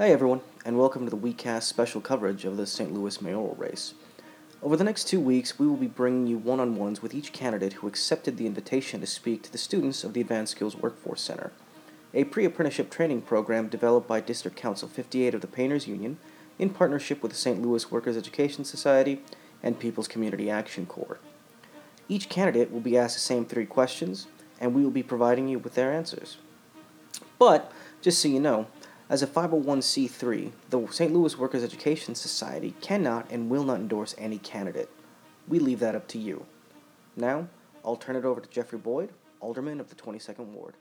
Hey everyone, and welcome to the WeCast special coverage of the St. Louis mayoral race. Over the next two weeks, we will be bringing you one on ones with each candidate who accepted the invitation to speak to the students of the Advanced Skills Workforce Center, a pre apprenticeship training program developed by District Council 58 of the Painters Union in partnership with the St. Louis Workers Education Society and People's Community Action Corps. Each candidate will be asked the same three questions, and we will be providing you with their answers. But, just so you know, as a 501c3, the St. Louis Workers Education Society cannot and will not endorse any candidate. We leave that up to you. Now, I'll turn it over to Jeffrey Boyd, Alderman of the 22nd Ward.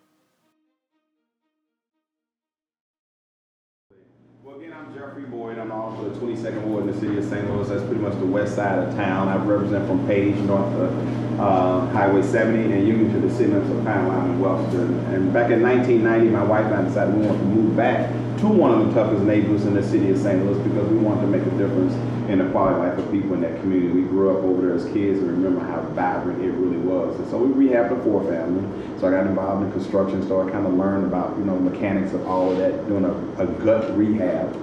Again, I'm Jeffrey Boyd. I'm also the 22nd Ward in the city of St. Louis. That's pretty much the west side of town. I represent from Page north of uh, Highway 70 and Union to the city of Panama and Wellston. And back in 1990, my wife and I decided we wanted to move back to one of the toughest neighborhoods in the city of St. Louis because we wanted to make a difference in the quality life of people in that community. We grew up over there as kids and remember how vibrant it really was. And so we rehabbed the four family. So I got involved in construction, so I kind of learned about, you know, mechanics of all of that, doing a, a gut rehab.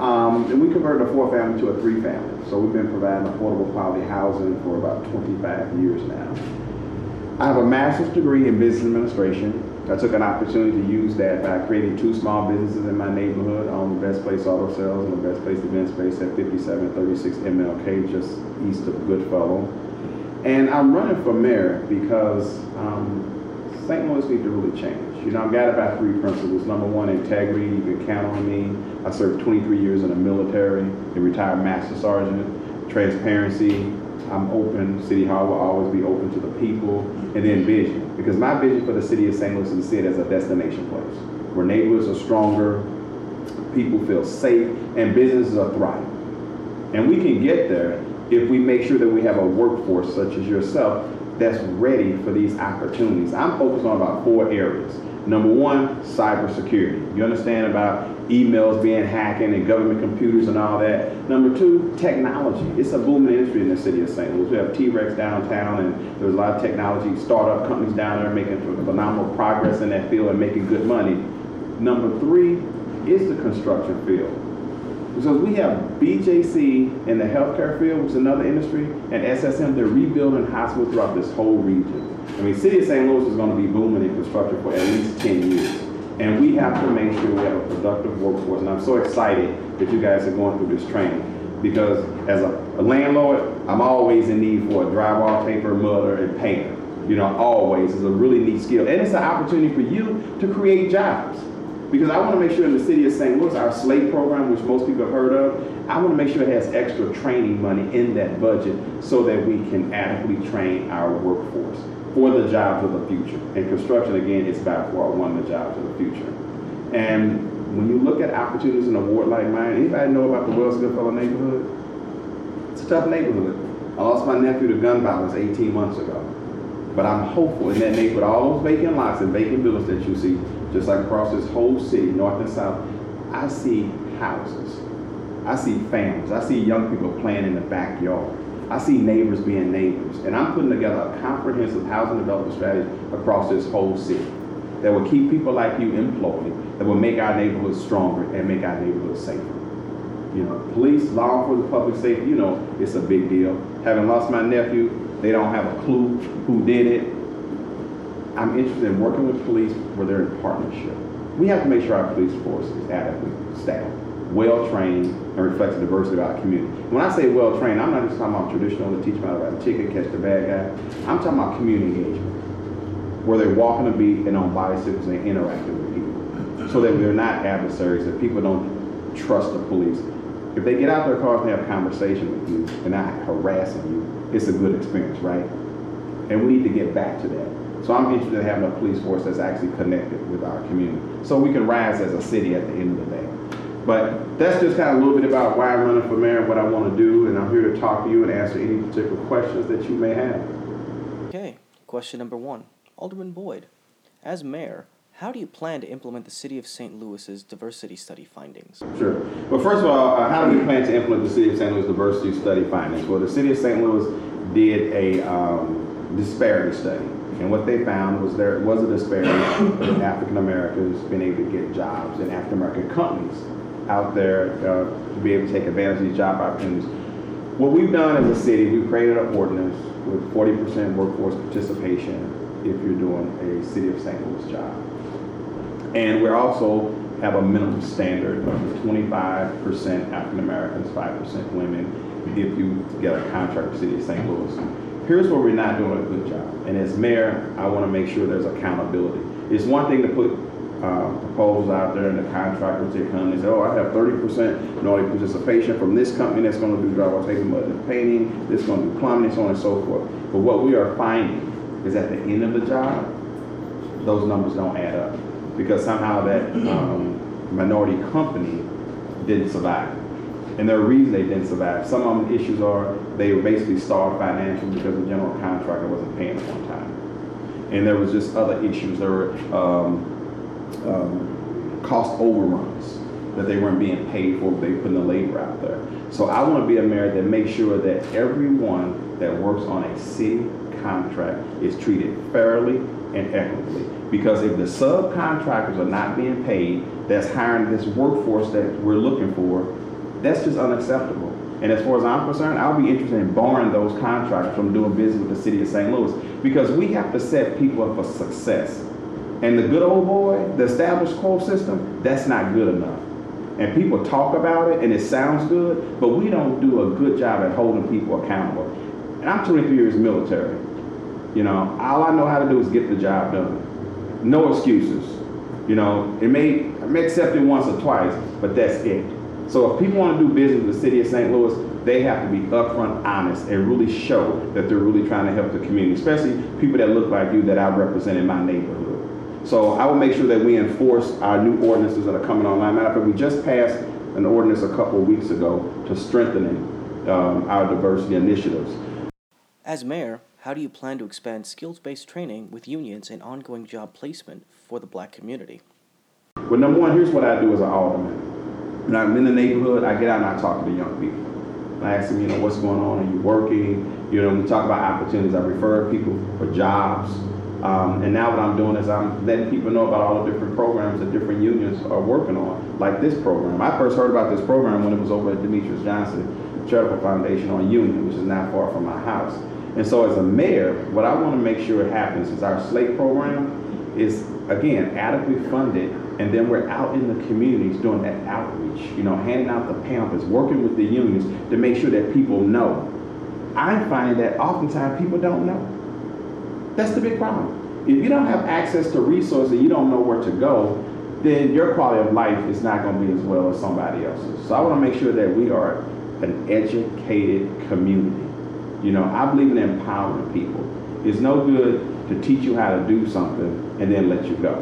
Um, and we converted a four family to a three family. So we've been providing affordable quality housing for about 25 years now. I have a master's degree in business administration I took an opportunity to use that by creating two small businesses in my neighborhood on the Best Place Auto Sales and the Best Place Event Space at 5736 MLK, just east of Goodfellow. And I'm running for mayor because um, St. Louis needs to really change. You know, I've got about three principles. Number one, integrity. You can count on me. I served 23 years in the military, a retired master sergeant. Transparency, I'm open. City Hall will always be open to the people. And then vision, because my vision for the city of St. Louis is to see it as a destination place where neighborhoods are stronger, people feel safe, and businesses are thriving. And we can get there if we make sure that we have a workforce such as yourself that's ready for these opportunities. I'm focused on about four areas. Number one, cybersecurity. You understand about emails being hacking and government computers and all that. Number two, technology. It's a booming industry in the city of St. Louis. We have T-Rex downtown and there's a lot of technology startup companies down there making phenomenal progress in that field and making good money. Number three is the construction field. Because we have BJC in the healthcare field, which is another industry, and SSM, they're rebuilding hospitals throughout this whole region. I mean, City of St. Louis is going to be booming in construction for at least 10 years. And we have to make sure we have a productive workforce. And I'm so excited that you guys are going through this training. Because as a, a landlord, I'm always in need for a drywall paper, mutter, and painter. You know, always. is a really neat skill. And it's an opportunity for you to create jobs. Because I want to make sure in the city of St. Louis, our SLATE program, which most people have heard of, I want to make sure it has extra training money in that budget so that we can adequately train our workforce for the jobs of the future. And construction, again, is by far one of the jobs of the future. And when you look at opportunities in a ward like mine, anybody know about the Wells Goodfellow neighborhood? It's a tough neighborhood. I lost my nephew to gun violence 18 months ago. But I'm hopeful in that neighborhood, all those vacant lots and vacant buildings that you see, just like across this whole city, north and south, I see houses. I see families. I see young people playing in the backyard. I see neighbors being neighbors. And I'm putting together a comprehensive housing development strategy across this whole city that will keep people like you employed, that will make our neighborhoods stronger and make our neighborhoods safer. You know, police, law enforcement, public safety, you know, it's a big deal. Having lost my nephew, they don't have a clue who did it. I'm interested in working with police where they're in partnership. We have to make sure our police force is adequately staffed well trained, and reflects the diversity of our community. When I say well trained, I'm not just talking about traditional to teach them how to a ticket, catch the bad guy. I'm talking about community engagement, where they're walking the beat and on bicycles and interacting with people, so that they're not adversaries, that people don't trust the police. If they get out their cars and have a conversation with you and not harassing you, it's a good experience, right? And we need to get back to that. So I'm interested in having a police force that's actually connected with our community, so we can rise as a city at the end of the day. But that's just kind of a little bit about why I'm running for mayor and what I want to do, and I'm here to talk to you and answer any particular questions that you may have. Okay, question number one. Alderman Boyd, as mayor, how do you plan to implement the City of St. Louis's diversity study findings? Sure. Well, first of all, uh, how do we plan to implement the City of St. Louis diversity study findings? Well, the City of St. Louis did a um, disparity study. And what they found was there was a disparity in African Americans being able to get jobs in African American companies out there uh, to be able to take advantage of these job opportunities. What we've done as a city, we've created an ordinance with 40% workforce participation if you're doing a City of St. Louis job. And we also have a minimum standard of 25% African Americans, 5% women if you get a contract with City of St. Louis. Here's where we're not doing a good job. And as mayor, I want to make sure there's accountability. It's one thing to put uh, proposals out there and the contractors they come and say, oh, I have 30% minority participation from this company that's going to do drywall, taking mud and painting, this going to do plumbing, and so on and so forth. But what we are finding is at the end of the job, those numbers don't add up because somehow that um, minority company didn't survive. And there are reasons they didn't survive. Some of the issues are they were basically starved financially because the general contractor wasn't paying at on time. And there was just other issues. There were um, um, cost overruns that they weren't being paid for, they putting the labor out there. So I want to be a mayor that makes sure that everyone that works on a city contract is treated fairly and equitably. Because if the subcontractors are not being paid, that's hiring this workforce that we're looking for, that's just unacceptable. And as far as I'm concerned, I'll be interested in barring those contractors from doing business with the city of St. Louis because we have to set people up for success. And the good old boy, the established quo system, that's not good enough. And people talk about it and it sounds good, but we don't do a good job at holding people accountable. And I'm 23 years military. You know, all I know how to do is get the job done. No excuses. You know, it may I may accept it once or twice, but that's it. So if people want to do business with the city of St. Louis, they have to be upfront, honest, and really show that they're really trying to help the community, especially people that look like you that I represent in my neighborhood. So I will make sure that we enforce our new ordinances that are coming online. Matter of fact, we just passed an ordinance a couple of weeks ago to strengthening um, our diversity initiatives. As mayor, how do you plan to expand skills-based training with unions and ongoing job placement for the black community? Well, number one, here's what I do as an alderman. When I'm in the neighborhood, I get out and I talk to the young people. I ask them, you know, what's going on? Are you working? You know, we talk about opportunities. I refer people for jobs. Um, and now what I'm doing is I'm letting people know about all the different programs that different unions are working on, like this program. I first heard about this program when it was over at Demetrious Johnson Charitable Foundation on Union, which is not far from my house. And so as a mayor, what I want to make sure it happens is our SLATE program is, again, adequately funded and then we're out in the communities doing that outreach, you know, handing out the pamphlets, working with the unions to make sure that people know. I find that oftentimes people don't know. That's the big problem. If you don't have access to resources, you don't know where to go, then your quality of life is not going to be as well as somebody else's. So I want to make sure that we are an educated community. You know, I believe in empowering people. It's no good to teach you how to do something and then let you go.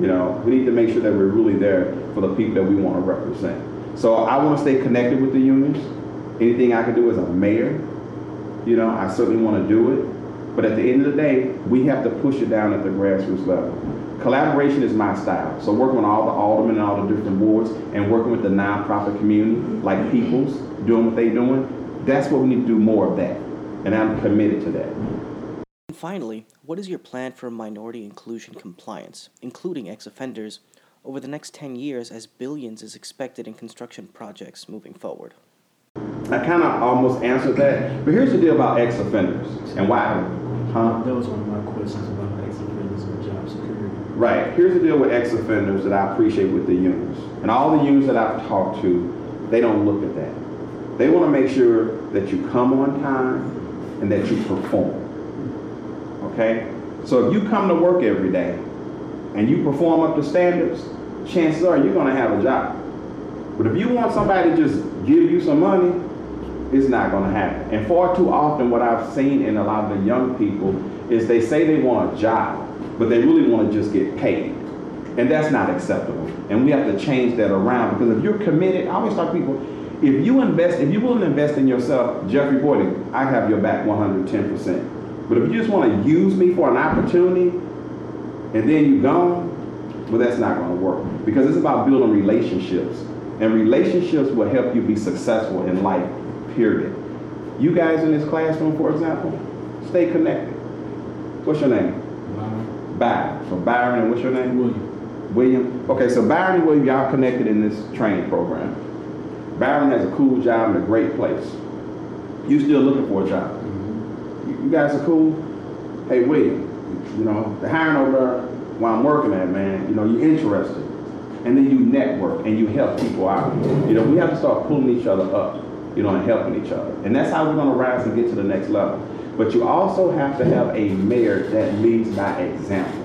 You know, we need to make sure that we're really there for the people that we want to represent. So I want to stay connected with the unions. Anything I can do as a mayor, you know, I certainly want to do it. But at the end of the day, we have to push it down at the grassroots level. Collaboration is my style. So working with all the aldermen and all the different boards and working with the nonprofit community, like Peoples, doing what they're doing, that's what we need to do more of that. And I'm committed to that. And finally, what is your plan for minority inclusion compliance, including ex offenders, over the next 10 years as billions is expected in construction projects moving forward? I kind of almost answered that, but here's the deal about ex offenders and why. Huh? That was one of my questions about ex offenders and job security. Right. Here's the deal with ex offenders that I appreciate with the unions. And all the unions that I've talked to, they don't look at that. They want to make sure that you come on time and that you perform. Okay? So if you come to work every day and you perform up to standards, chances are you're going to have a job. But if you want somebody to just give you some money, it's not going to happen. And far too often, what I've seen in a lot of the young people is they say they want a job, but they really want to just get paid. And that's not acceptable. And we have to change that around because if you're committed, I always tell people, if you invest, if you're willing to invest in yourself, Jeffrey Boyd, I have your back 110%. But if you just want to use me for an opportunity and then you're gone, well, that's not going to work because it's about building relationships. And relationships will help you be successful in life, period. You guys in this classroom, for example, stay connected. What's your name? Byron. Byron. So Byron, and what's your name? William. William. Okay, so Byron and William, y'all connected in this training program. Byron has a cool job in a great place. You still looking for a job? You, you guys are cool. Hey, William, you know the hiring over there while I'm working at, man. You know you're interested, and then you network and you help people out. You know we have to start pulling each other up. You know and helping each other, and that's how we're gonna rise and get to the next level. But you also have to have a mayor that leads by example.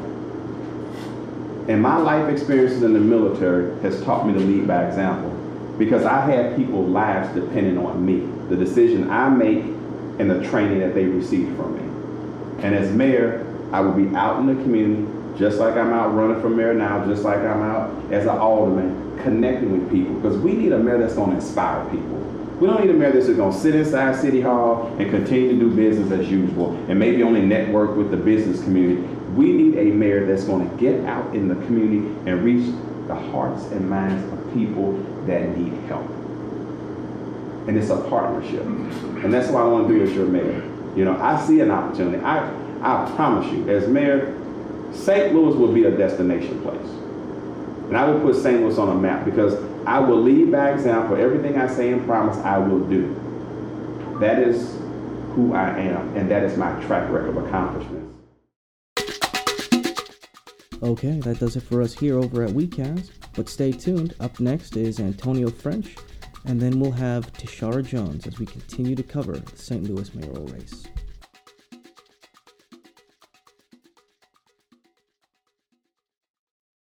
And my life experiences in the military has taught me to lead by example because I had people's lives depending on me, the decision I make and the training that they receive from me. And as mayor, I will be out in the community, just like I'm out running for mayor now, just like I'm out as an alderman, connecting with people because we need a mayor that's going to inspire people. We don't need a mayor that's just going to sit inside City Hall and continue to do business as usual and maybe only network with the business community. We need a mayor that's going to get out in the community and reach the hearts and minds of people that need help. And it's a partnership. And that's what I want to do as your mayor. You know, I see an opportunity. I, I promise you, as mayor, St. Louis will be a destination place. And I will put St. Louis on a map because I will lead by example. Everything I say and promise, I will do. That is who I am, and that is my track record of accomplishments. Okay, that does it for us here over at WeCast. But stay tuned. Up next is Antonio French, and then we'll have Tishaura Jones as we continue to cover the St. Louis mayoral race.